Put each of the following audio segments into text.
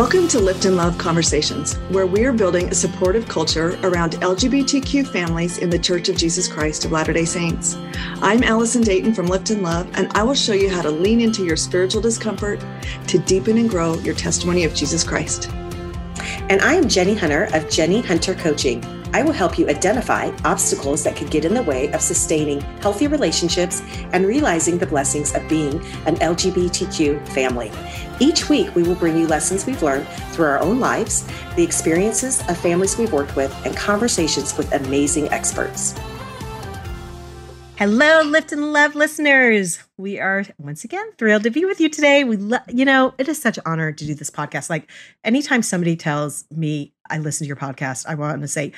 Welcome to Lift and Love Conversations, where we are building a supportive culture around LGBTQ families in the Church of Jesus Christ of Latter day Saints. I'm Allison Dayton from Lift and Love, and I will show you how to lean into your spiritual discomfort to deepen and grow your testimony of Jesus Christ. And I am Jenny Hunter of Jenny Hunter Coaching. I will help you identify obstacles that could get in the way of sustaining healthy relationships and realizing the blessings of being an LGBTQ family. Each week, we will bring you lessons we've learned through our own lives, the experiences of families we've worked with, and conversations with amazing experts. Hello, Lift and Love listeners. We are once again thrilled to be with you today. We, lo- you know, it is such an honor to do this podcast. Like, anytime somebody tells me I listen to your podcast, I want to say,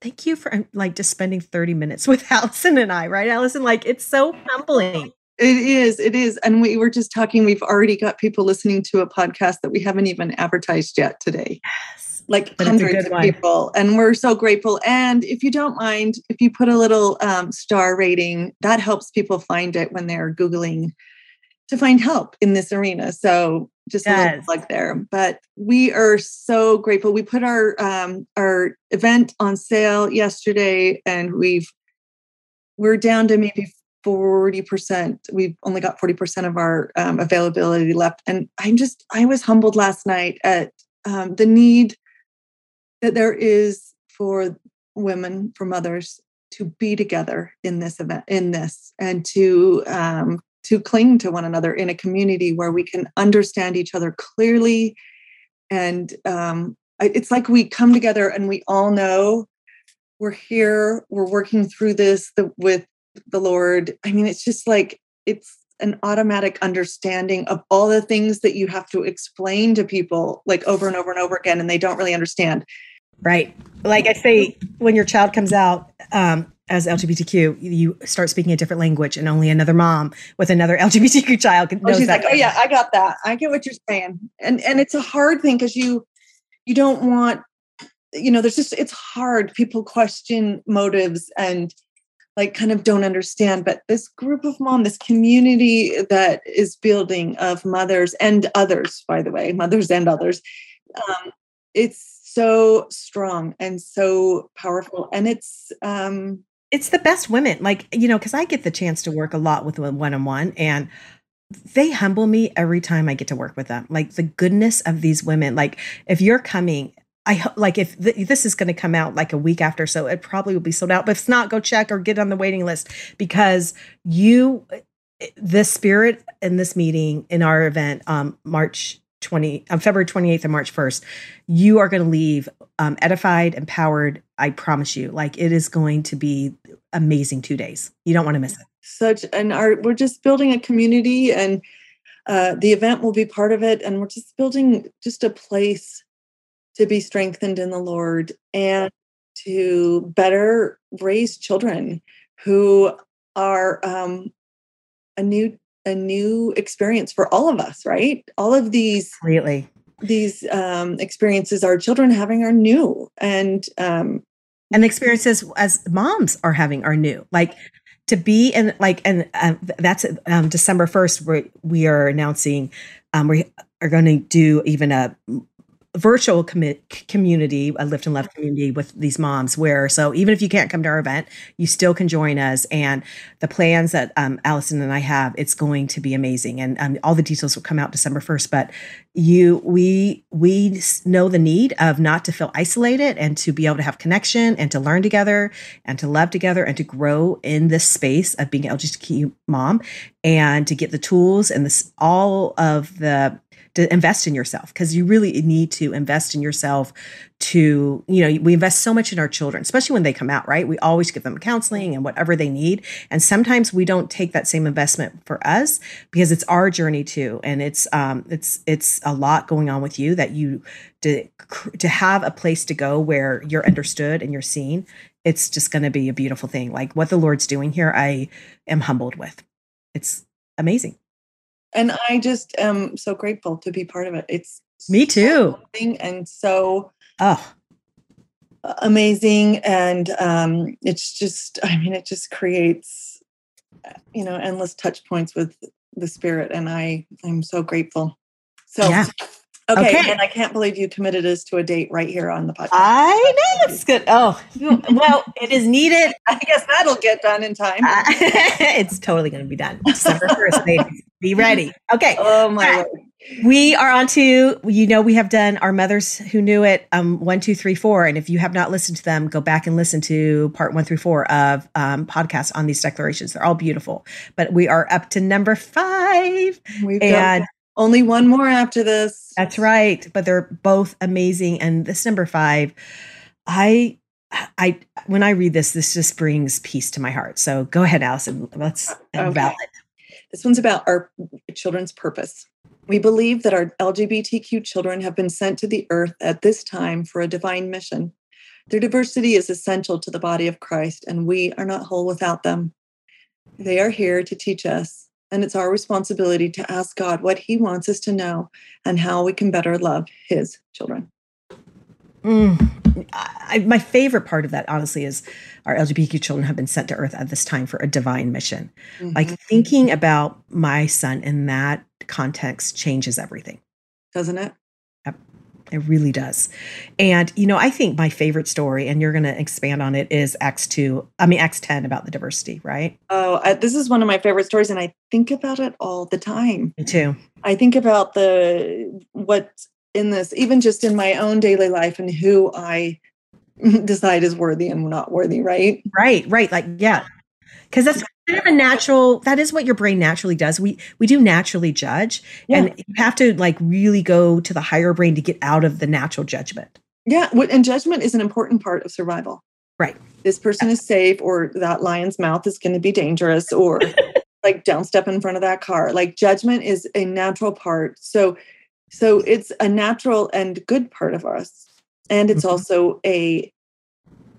thank you for um, like just spending 30 minutes with Allison and I, right, Allison? Like, it's so humbling. It is. It is. And we were just talking, we've already got people listening to a podcast that we haven't even advertised yet today. Yes. Like but hundreds of one. people. And we're so grateful. And if you don't mind, if you put a little um, star rating, that helps people find it when they're Googling to find help in this arena. So just yes. a little plug there. But we are so grateful. We put our um, our event on sale yesterday and we've we're down to maybe 40%. We've only got 40% of our um, availability left. And I'm just, I was humbled last night at um, the need that there is for women, for mothers to be together in this event, in this, and to, um, to cling to one another in a community where we can understand each other clearly. And um, it's like we come together and we all know we're here, we're working through this with the Lord. I mean, it's just like it's an automatic understanding of all the things that you have to explain to people like over and over and over again, and they don't really understand. Right. Like I say, when your child comes out um, as LGBTQ, you start speaking a different language, and only another mom with another LGBTQ child can. Oh, she's like, oh yeah, I got that. I get what you're saying, and and it's a hard thing because you you don't want you know there's just it's hard people question motives and like kind of don't understand but this group of mom this community that is building of mothers and others by the way mothers and others um, it's so strong and so powerful and it's um it's the best women like you know because i get the chance to work a lot with one-on-one and they humble me every time I get to work with them. Like the goodness of these women. Like if you're coming I like if th- this is going to come out like a week after, so it probably will be sold out. But if it's not, go check or get on the waiting list because you, eh, the spirit in this meeting in our event, um, March 20, um, February 28th and March 1st, you are going to leave um, edified, empowered. I promise you, like it is going to be amazing two days. You don't want to miss it. Such and our we're just building a community and uh, the event will be part of it, and we're just building just a place to be strengthened in the Lord and to better raise children who are um, a new a new experience for all of us, right? All of these really these um, experiences our children having are new and um, and the experiences as moms are having are new. Like to be in like and uh, that's um, December first. We we are announcing um, we are going to do even a virtual com- community, a lift and love community with these moms where so even if you can't come to our event, you still can join us. And the plans that um, Allison and I have, it's going to be amazing. And um, all the details will come out December 1st. But you, we, we know the need of not to feel isolated and to be able to have connection and to learn together and to love together and to grow in this space of being an LGBTQ mom and to get the tools and this all of the to invest in yourself because you really need to invest in yourself to you know we invest so much in our children especially when they come out right? We always give them counseling and whatever they need. And sometimes we don't take that same investment for us because it's our journey too. And it's um it's it's a lot going on with you that you to to have a place to go where you're understood and you're seen it's just going to be a beautiful thing. Like what the lord's doing here i am humbled with. It's amazing and I just am so grateful to be part of it. It's me too, so and so oh amazing, and um, it's just I mean it just creates you know endless touch points with the spirit, and I I'm so grateful. So yeah. Okay, Okay. and I can't believe you committed us to a date right here on the podcast. I know it's good. Oh, well, it is needed. I guess that'll get done in time. Uh, it's totally going to be done December 1st, ladies. Be ready. Okay. oh my lord. We are on to, you know, we have done our mothers who knew it um, one, two, three, four. And if you have not listened to them, go back and listen to part one through four of um, podcasts on these declarations. They're all beautiful. But we are up to number five. We've got And only one more after this. that's right. But they're both amazing. And this number five, I, I, when I read this, this just brings peace to my heart. So go ahead, Allison. Let's uh, Okay. unveil it. This one's about our children's purpose. We believe that our LGBTQ children have been sent to the earth at this time for a divine mission. Their diversity is essential to the body of Christ, and we are not whole without them. They are here to teach us, and it's our responsibility to ask God what He wants us to know and how we can better love His children. Mm. I, my favorite part of that, honestly, is our LGBTQ children have been sent to Earth at this time for a divine mission. Like Mhm. thinking about my son in that context changes everything. doesn't it? It really does. And, you know, I think my favorite story, and you're going to expand on it, is Acts 2, I mean, Acts 10 about the diversity, right? Oh, I, this is one of my favorite stories, and I think about it all the time. Me too. I think about the what's in this, even just in my own daily life and who I decide is worthy and not worthy, right? Right, right. Like, yeah. Because that's kind of a natural, that is what your brain naturally does. We we do naturally judge. Yeah. And you have to like really go to the higher brain to get out of the natural judgment. Yeah. And judgment is an important part of survival. Right. This person is safe, or that lion's mouth is going to be dangerous, or like don't step in front of that car. Like judgment is a natural part. So, so it's a natural and good part of us. And it's Mhm. also a,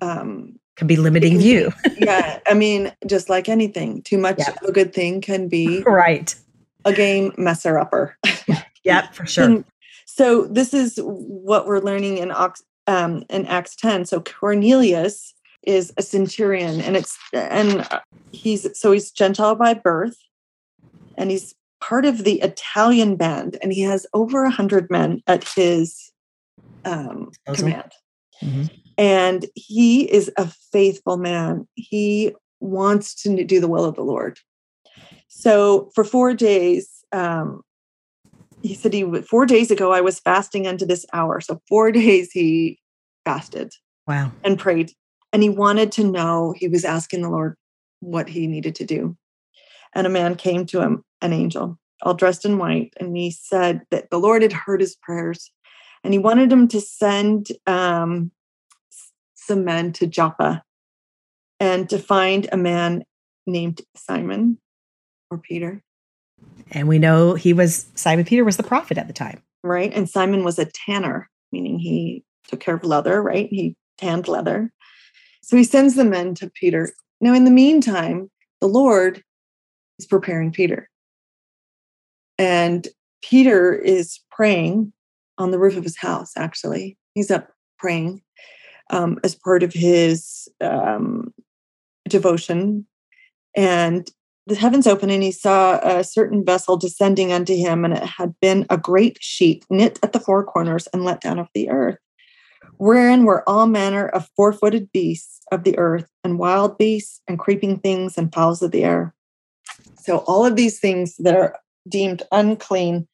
um, Can be limiting view. yeah, I mean, just like anything, too much Yeah. of a good thing can be right. a game messer upper. Yeah, for sure. And so this is what we're learning in Ox, um, in Acts 10. So Cornelius is a centurion, and it's and uh, he's so he's Gentile by birth, and he's part of the Italian band, and he has over a hundred men at his um, command. Mhm. And he is a faithful man. He wants to do the will of the Lord. So for four days, um, he said he four days ago I was fasting unto this hour. So four days he fasted Wow. and prayed, and he wanted to know. He was asking the Lord what he needed to do. And a man came to him, an angel, all dressed in white, and he said that the Lord had heard his prayers, and he wanted him to send um, some men to Joppa and to find a man named Simon or Peter, And we know he was Simon Peter was the prophet at the time. right? And Simon was a tanner, meaning he took care of leather, right? He tanned leather. So he sends the men to Peter. Now, in the meantime, the Lord is preparing Peter. And Peter is praying on the roof of his house, actually. He's up praying um, as part of his um, devotion. And the heavens opened, and he saw a certain vessel descending unto him, and it had been a great sheet knit at the four corners and let down of the earth, wherein were all manner of four footed beasts of the earth, and wild beasts, and creeping things, and fowls of the air. So, all of these things that are deemed unclean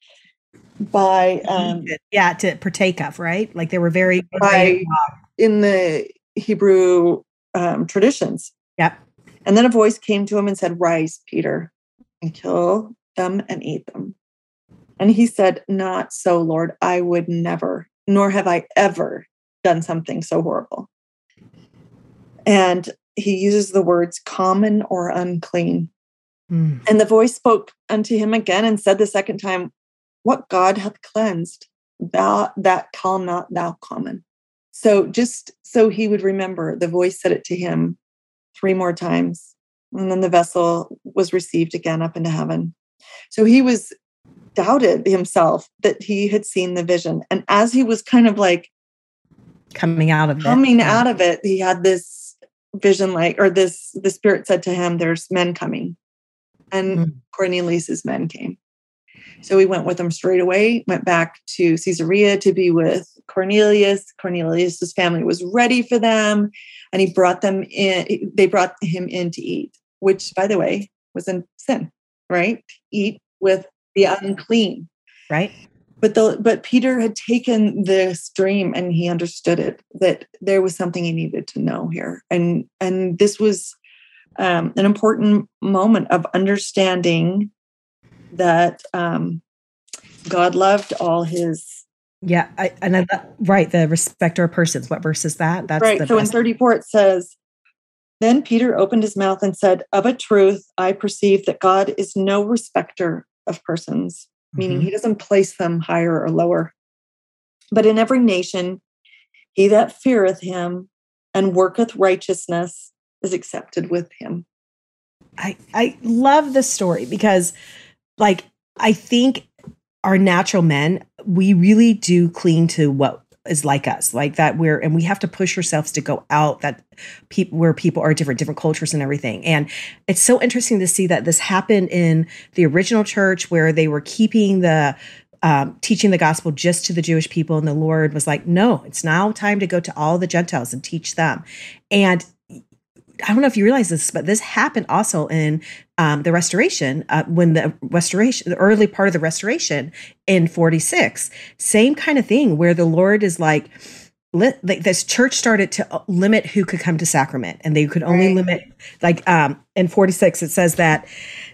by um, yeah, to partake of, right? Like they were very by in the Hebrew um, traditions. Yep. And then a voice came to him and said, Rise, Peter, and kill them and eat them. And he said, Not so, Lord. I would never, nor have I ever done something so horrible. And he uses the words common or unclean. Mm. And the voice spoke unto him again and said the second time, What God hath cleansed, thou that call not thou common. So just so he would remember, the voice said it to him three more times. And then the vessel was received again up into heaven. So he was doubted himself that he had seen the vision. And as he was kind of like coming out of it. coming Yeah. out of it, he had this vision like, or this, the spirit said to him, There's men coming. And Mm. Cornelius's men came. So he went with them straight away, went back to Caesarea to be with Cornelius. Cornelius's family was ready for them, and he brought them in. They brought him in to eat, which, by the way, was a sin, right? Eat with the unclean, right? But the but Peter had taken this dream and he understood it that there was something he needed to know here, and and this was um, an important moment of understanding that um, God loved all his. Yeah, I, and I, right, the respecter of persons. What verse is that? That's right. so best. in 34 it says, Then Peter opened his mouth and said, Of a truth, I perceive that God is no respecter of persons, meaning mm-hmm. he doesn't place them higher or lower. But in every nation, he that feareth him and worketh righteousness is accepted with him. I, I love this story because like I think our natural men, we really do cling to what is like us, like that we're and we have to push ourselves to go out that people where people are different, different cultures and everything. And it's so interesting to see that this happened in the original church where they were keeping the um, teaching the gospel just to the Jewish people, and the Lord was like, "No, it's now time to go to all the Gentiles and teach them." And I don't know if you realize this, but this happened also in um, the Restoration uh, when the Restoration, the early part of the Restoration in 46. Same kind of thing where the Lord is like, this church started to uh, limit who could come to sacrament and they could only right. limit like um in 46 it says that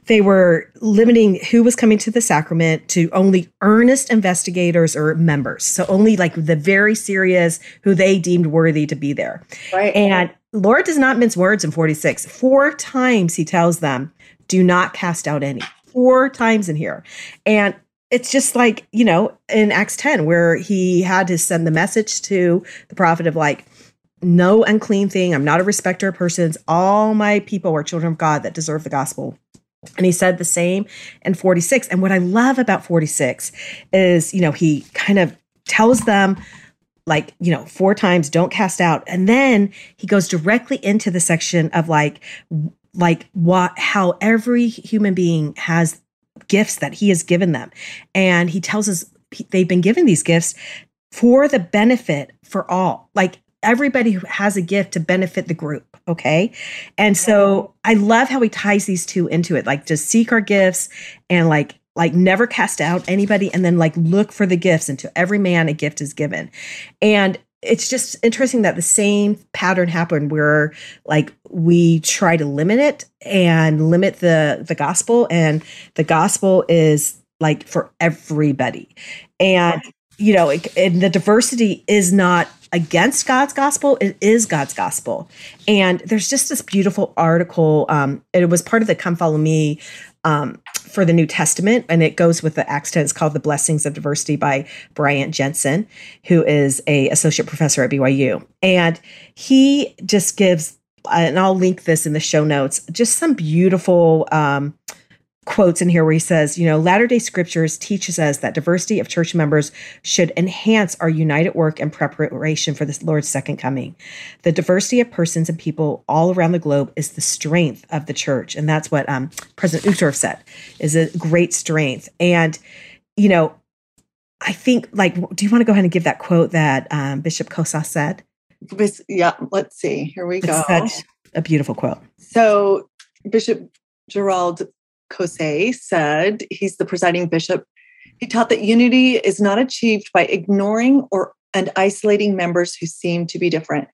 they were limiting who was coming to the sacrament to only earnest investigators or members so only like the very serious who they deemed worthy to be there right and lord does not mince words in 46 four times he tells them do not cast out any four times in here and it's just like, you know, in Acts 10, where he had to send the message to the prophet of like, no unclean thing. I'm not a respecter of persons. All my people are children of God that deserve the gospel. And he said the same in 46. And what I love about 46 is, you know, he kind of tells them, like, you know, four times, don't cast out. And then he goes directly into the section of like, like what how every human being has gifts that he has given them. And he tells us they've been given these gifts for the benefit for all. Like everybody who has a gift to benefit the group. Okay. And so I love how he ties these two into it, like just seek our gifts and like like never cast out anybody and then like look for the gifts and to every man a gift is given. And it's just interesting that the same pattern happened where like we try to limit it and limit the the gospel and the gospel is like for everybody. And you know it, and the diversity is not against god's gospel it is god's gospel. And there's just this beautiful article um it was part of the come follow me um for the New Testament, and it goes with the Acts 10. It's called The Blessings of Diversity by Bryant Jensen, who is a associate professor at BYU. And he just gives, and I'll link this in the show notes, just some beautiful um, quotes in here where he says, you know, Latter day Scriptures teaches us that diversity of church members should enhance our united work and preparation for the Lord's second coming. The diversity of persons and people all around the globe is the strength of the church. And that's what um, President Uchtdorf said is a great strength. And, you know, I think, like, do you want to go ahead and give that quote that um, Bishop Caussé said? Yeah, let's see. Here we go. a beautiful quote. So, Bishop Gerald Caussé said, he's the presiding bishop, he taught that unity is not achieved by ignoring or and isolating members who seem to be different.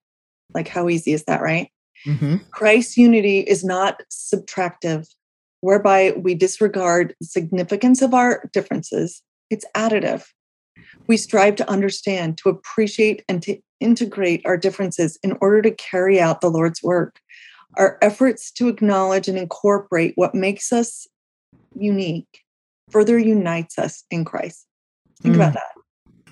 Like, how easy is that, right? Mm-hmm. Christ's unity is not subtractive, whereby we disregard the significance of our differences. It's additive. We strive to understand, to appreciate, and to integrate our differences in order to carry out the Lord's work. Our efforts to acknowledge and incorporate what makes us unique further unites us in Christ. Think mm. about that.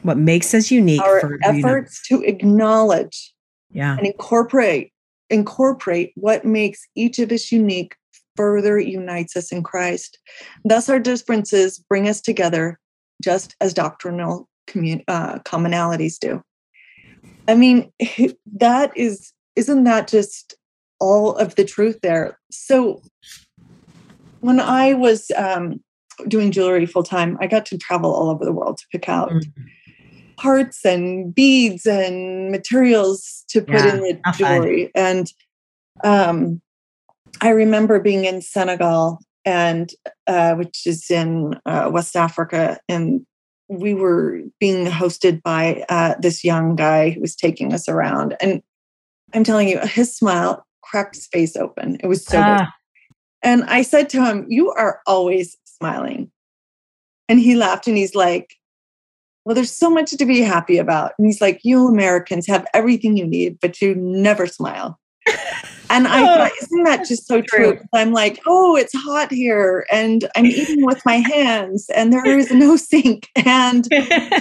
What makes us unique? Our efforts to acknowledge yeah. and incorporate incorporate what makes each of us unique further unites us in Christ. Thus, our differences bring us together, just as doctrinal commun- uh, commonalities do. I mean, that is isn't that just all of the truth there. So when I was um, doing jewelry full time, I got to travel all over the world to pick out parts and beads and materials to put yeah, in the jewelry. And um, I remember being in Senegal and uh, which is in uh, West Africa, and we were being hosted by uh, this young guy who was taking us around. And I'm telling you, his smile cracked his face open. It was so ah. good. And I said to him, You are always smiling. And he laughed and he's like, Well, there's so much to be happy about. And he's like, You Americans have everything you need, but you never smile. And I oh, thought, isn't that just so true? true? I'm like, oh, it's hot here, and I'm eating with my hands, and there is no sink, and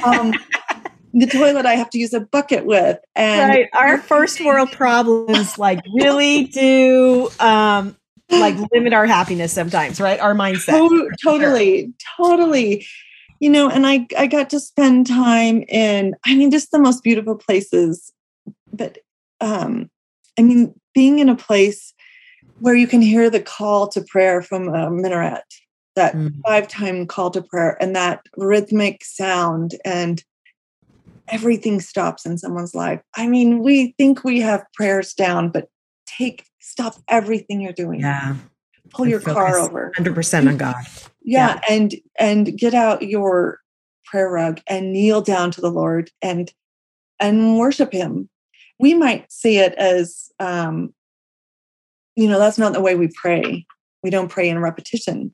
um, the toilet I have to use a bucket with. And right, our first world problems like really do um, like limit our happiness sometimes, right? Our mindset. Oh, totally, sure. totally. You know, and I I got to spend time in, I mean, just the most beautiful places, but um, I mean, being in a place where you can hear the call to prayer from a minaret, that mm. five time call to prayer, and that rhythmic sound, and everything stops in someone's life. I mean, we think we have prayers down, but take stop everything you're doing. Yeah. Pull your car over. 100% on God. Yeah, yeah, and and get out your prayer rug and kneel down to the Lord and and worship him we might see it as um, you know that's not the way we pray we don't pray in repetition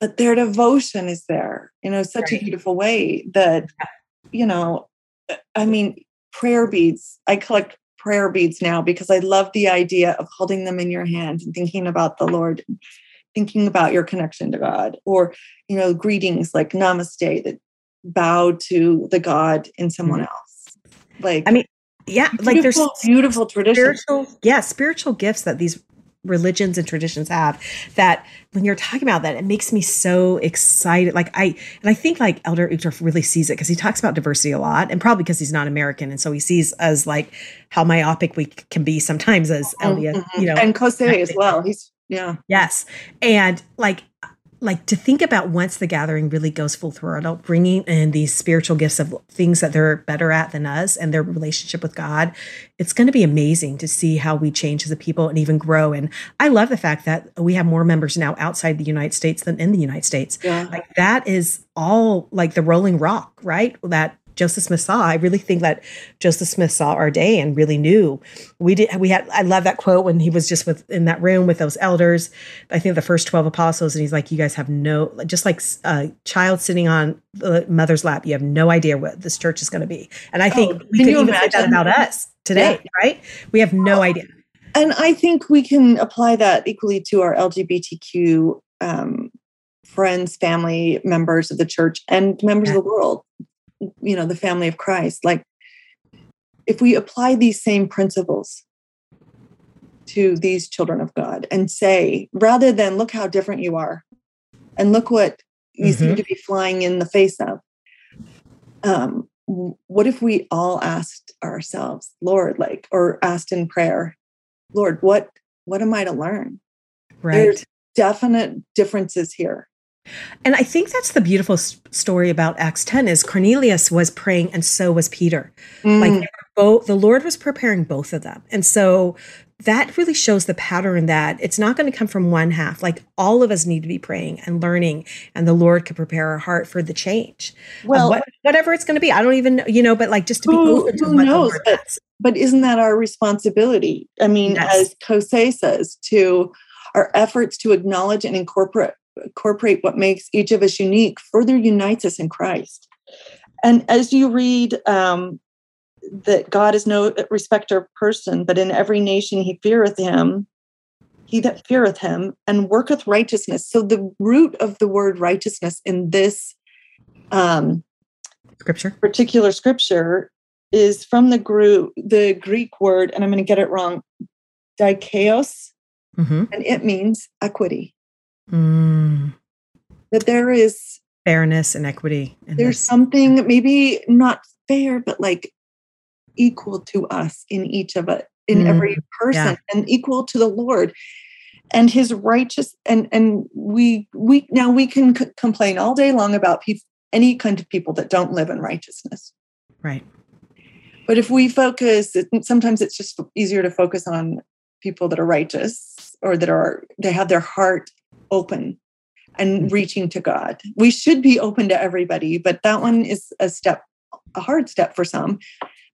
but their devotion is there you know such right. a beautiful way that you know i mean prayer beads i collect prayer beads now because i love the idea of holding them in your hand and thinking about the lord thinking about your connection to god or you know greetings like namaste that bow to the god in someone mm-hmm. else like i mean yeah like there's beautiful traditions spiritual, yeah spiritual gifts that these religions and traditions have that when you're talking about that it makes me so excited. Like i and i think like elder Uchtdorf really sees it because he talks about diversity a lot and probably because he's not american. And so he sees as like how myopic we can be sometimes as LDS, mm-hmm. you know and Caussé as well. He's yeah. Yes. And like like to think about once the gathering really goes full throttle, bringing in these spiritual gifts of things that they're better at than us and their relationship with God, it's going to be amazing to see how we change as a people and even grow. And I love the fact that we have more members now outside the United States than in the United States. Yeah. Like that is all like the rolling rock, right? That Joseph Smith saw. I really think that Joseph Smith saw our day and really knew. We did. We had. I love that quote when he was just with in that room with those elders. I think the first twelve apostles, and he's like, "You guys have no, just like a child sitting on the mother's lap. You have no idea what this church is going to be." And I think oh, we could even imagine? say that about us today, yeah. right? We have no idea. And I think we can apply that equally to our LGBTQ um, friends, family members of the church, and members yeah. of the world you know the family of christ like if we apply these same principles to these children of god and say rather than look how different you are and look what you mm-hmm. seem to be flying in the face of um, what if we all asked ourselves lord like or asked in prayer lord what what am i to learn? Right. there's definite differences here and I think that's the beautiful story about Acts 10 is Cornelius was praying and so was Peter. Mm. Like both the Lord was preparing both of them. And so that really shows the pattern that it's not going to come from one half. Like all of us need to be praying and learning, and the Lord could prepare our heart for the change. Well, what, whatever it's going to be, I don't even know, you know, but like just to be who, open to what knows? But, but, isn't that our responsibility? I mean, yes. as Caussé says, to our efforts to acknowledge and incorporate incorporate what makes each of us unique further unites us in Christ. And as you read um, that God is no respecter of person, but in every nation he feareth him, he that feareth him, and worketh righteousness. So the root of the word righteousness in this um, scripture, particular scripture, is from the Greek, the Greek word, and I'm going to get it wrong, dikaios, mm-hmm. and it means equity. Mm. That there is fairness and equity. There's this. something maybe not fair, but like equal to us in each of it, in mm. every person, yeah. and equal to the Lord. and his righteous and and we we now we can c- complain all day long about people any kind of people that don't live in righteousness right but if we focus sometimes it's just easier to focus on people that are righteous or that are they have their heart open and mm-hmm. reaching to god we should be open to everybody but that one is a step a hard step for some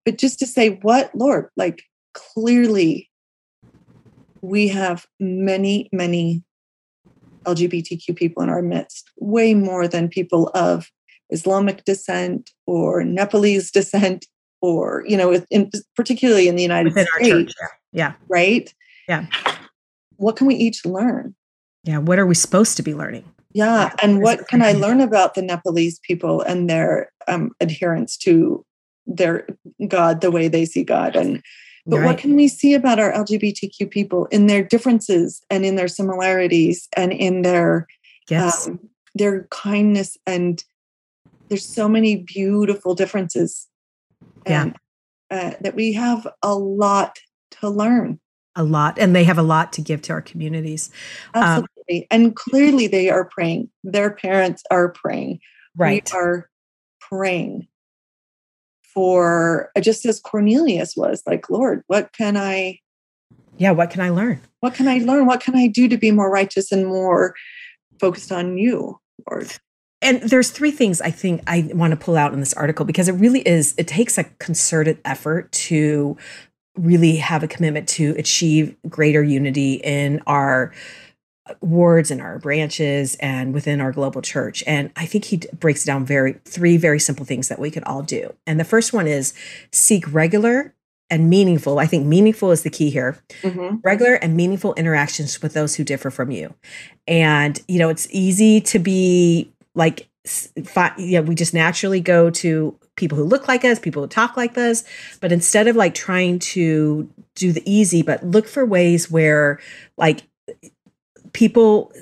but just to say what lord like clearly we have many, many LGBTQ people in our midst, way more than people of Islamic descent or Nepalese descent, or you know, in, particularly in the United Within States. Church, yeah. Right. Yeah. What can we each learn? Yeah. What are we supposed to be learning? Yeah. And what can I learn about the Nepalese people and their um, adherence to their God the way they see God? And but right. what can we see about our LGBTQ people in their differences and in their similarities and in their yes. um, their kindness and there's so many beautiful differences and, yeah. uh, that we have a lot to learn a lot and they have a lot to give to our communities um, absolutely um, and clearly they are praying their parents are praying right we are praying for uh, just as Cornelius was like, Lord, what can I? Yeah, what can I learn? What can I learn? What can I do to be more righteous and more focused on you, Lord? And there's three things I think I want to pull out in this article because it really is, it takes a concerted effort to really have a commitment to achieve greater unity in our wards and our branches and within our global church. And I think he breaks down very three very simple things that we could all do. And the first one is seek regular and meaningful. I think meaningful is the key here. Mm-hmm. Regular and meaningful interactions with those who differ from you. And you know, it's easy to be like fi- yeah, we just naturally go to people who look like us, people who talk like us, but instead of like trying to do the easy, but look for ways where like people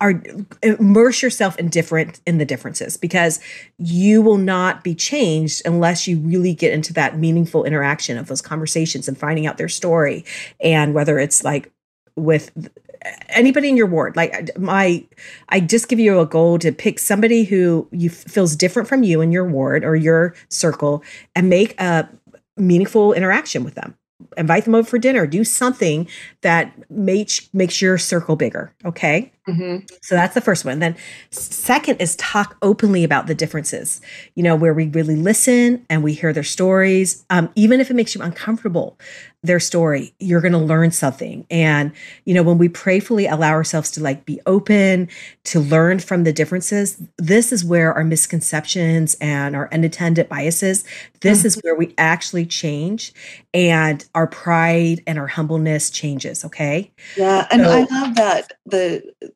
are immerse yourself in different in the differences. Because you will not be changed unless you really get into that meaningful interaction of those conversations and finding out their story. And whether it's like with anybody in your ward. Like my i just give you a goal to pick somebody who you feels different from you in your ward or your circle and make a meaningful interaction with them. Invite them over for dinner. Do something that makes makes your circle bigger okay Mm-hmm. So that's the first one. Then, second is talk openly about the differences, you know, where we really listen and we hear their stories. Um, even if it makes you uncomfortable, their story, you're going to learn something. And, you know, when we prayfully allow ourselves to like be open, to learn from the differences, this is where our misconceptions and our unattended biases, this mm-hmm. is where we actually change and our pride and our humbleness changes. Okay. Yeah. And so, I love that. The,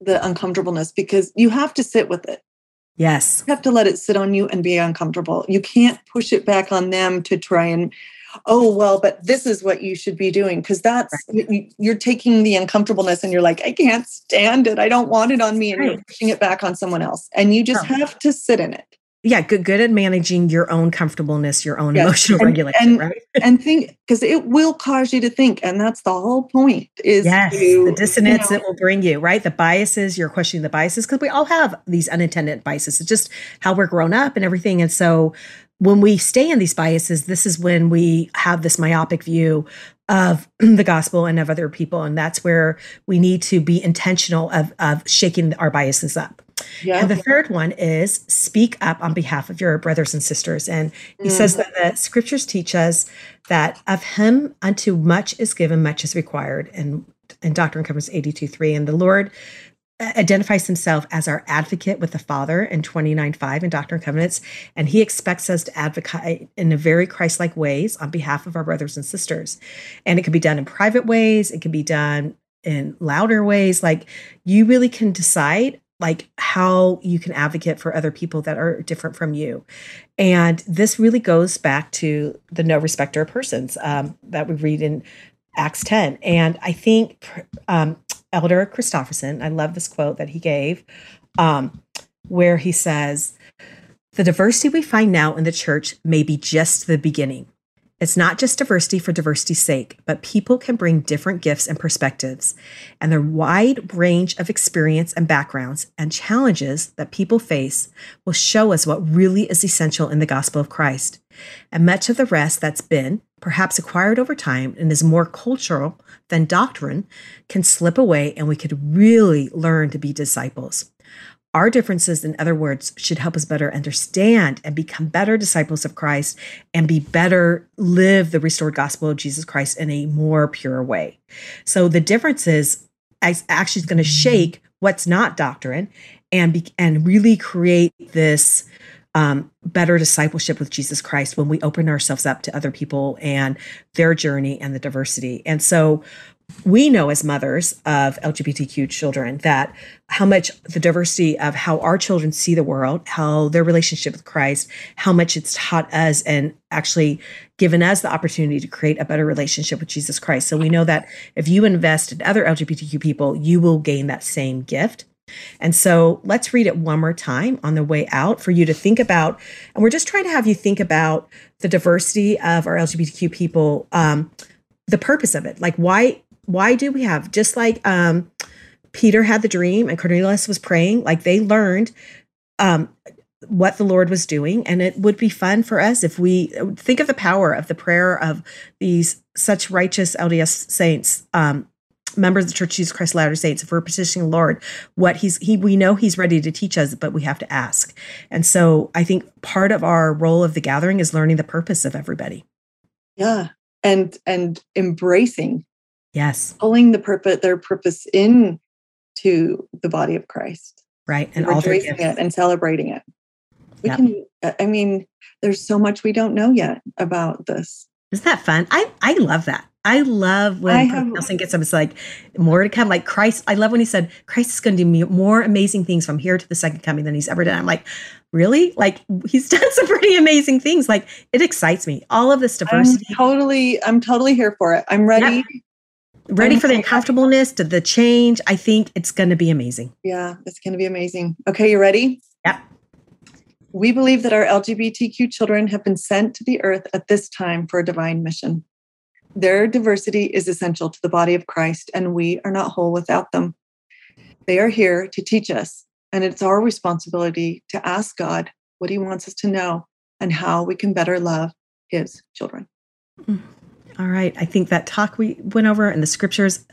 the uncomfortableness because you have to sit with it. Yes. You have to let it sit on you and be uncomfortable. You can't push it back on them to try and, oh, well, but this is what you should be doing. Cause that's, right. you're taking the uncomfortableness and you're like, I can't stand it. I don't want it on me. And right. you're pushing it back on someone else. And you just no. have to sit in it yeah good good at managing your own comfortableness your own yes. emotional and, regulation and, right? and think because it will cause you to think and that's the whole point is yes to, the dissonance you know, it will bring you right? The biases you're questioning the biases because we all have these unintended biases. It's just how we're grown up and everything and so when we stay in these biases this is when we have this myopic view of the gospel and of other people and that's where we need to be intentional of, of shaking our biases up yeah. And the third one is speak up on behalf of your brothers and sisters. And he mm. says that the scriptures teach us that of him unto much is given, much is required. And in Doctrine and Covenants 82 3. And the Lord uh, identifies himself as our advocate with the Father in 29.5 in Doctrine and Covenants, and he expects us to advocate in a very Christ-like ways on behalf of our brothers and sisters. And it can be done in private ways, it can be done in louder ways. Like you really can decide like how you can advocate for other people that are different from you. And this really goes back to the no respecter of persons um, that we read in Acts 10. And I think um, Elder Christofferson, I love this quote that he gave, um, where he says, The diversity we find now in the church may be just the beginning. It's not just diversity for diversity's sake, but people can bring different gifts and perspectives, and their wide range of experience and backgrounds and challenges that people face will show us what really is essential in the gospel of Christ. And much of the rest that's been, perhaps acquired over time and is more cultural than doctrine, can slip away and we could really learn to be disciples. Our differences, in other words, should help us better understand and become better disciples of Christ and be better live the restored gospel of Jesus Christ in a more pure way. So the differences actually is going to shake what's not doctrine and be, and really create this um, better discipleship with Jesus Christ when we open ourselves up to other people and their journey and the diversity. And so we know as mothers of LGBTQ children that how much the diversity of how our children see the world, how their relationship with Christ, how much it's taught us and actually given us the opportunity to create a better relationship with Jesus Christ. So we know that if you invest in other LGBTQ people, you will gain that same gift. And so let's read it one more time on the way out for you to think about. And we're just trying to have you think about the diversity of our LGBTQ people, um, the purpose of it. Like, why why do we have just like um, Peter had the dream and Cornelius was praying, like they learned um, what the Lord was doing. And it would be fun for us if we think of the power of the prayer of these such righteous LDS saints, um, members of the Church Jesus Christ Latter Saints, if we're petitioning the Lord, what he's he we know he's ready to teach us, but we have to ask. And so I think part of our role of the gathering is learning the purpose of everybody. Yeah. And and embracing Yes. Pulling the purpose, their purpose in to the body of Christ. Right. And, and rejoicing it and celebrating it. We yep. can, uh, I mean, there's so much we don't know yet about this. Isn't that fun? I, I love that. I love when I have, Nelson gets up. It's like more to come. Like Christ, I love when he said Christ is going to do more amazing things from here to the second coming than he's ever done. I'm like, really? Like he's done some pretty amazing things. Like it excites me. All of this diversity. I'm totally, I'm totally here for it. I'm ready. Ready for the uncomfortableness to the change. I think it's going to be amazing. Yeah, it's going to be amazing. Okay, you ready? Yeah. We believe that our LGBTQ children have been sent to the earth at this time for a divine mission. Their diversity is essential to the body of Christ, and we are not whole without them. They are here to teach us, and it's our responsibility to ask God what He wants us to know and how we can better love His children. Mm. All right. I think that talk we went over and the scriptures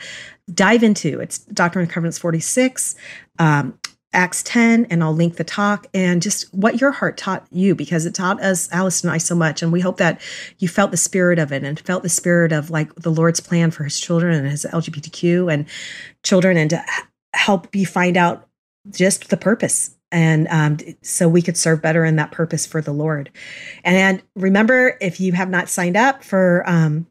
dive into it's Doctrine and Covenants 46, um, Acts 10, and I'll link the talk and just what your heart taught you because it taught us, Alice and I, so much. And we hope that you felt the spirit of it and felt the spirit of like the Lord's plan for his children and his LGBTQ and children and to help you find out just the purpose and um, so we could serve better in that purpose for the Lord. And remember, if you have not signed up for um,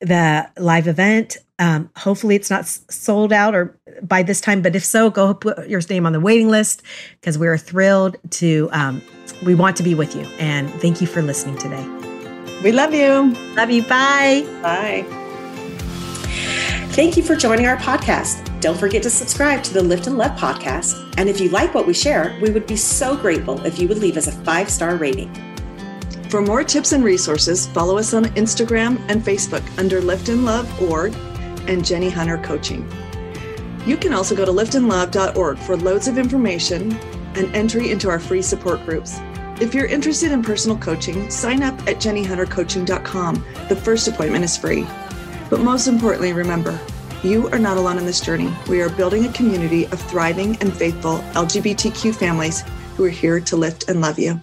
the live event, um, hopefully it's not sold out or by this time. But if so, go put your name on the waiting list because we're thrilled to. Um, we want to be with you, and thank you for listening today. We love you. Love you. Bye. Bye. Thank you for joining our podcast. Don't forget to subscribe to the Lift and Love podcast. And if you like what we share, we would be so grateful if you would leave us a five star rating. For more tips and resources, follow us on Instagram and Facebook under Lift and Love Org and Jenny Hunter Coaching. You can also go to liftandlove.org for loads of information and entry into our free support groups. If you're interested in personal coaching, sign up at jennyhuntercoaching.com. The first appointment is free. But most importantly, remember, you are not alone in this journey. We are building a community of thriving and faithful LGBTQ families who are here to lift and love you.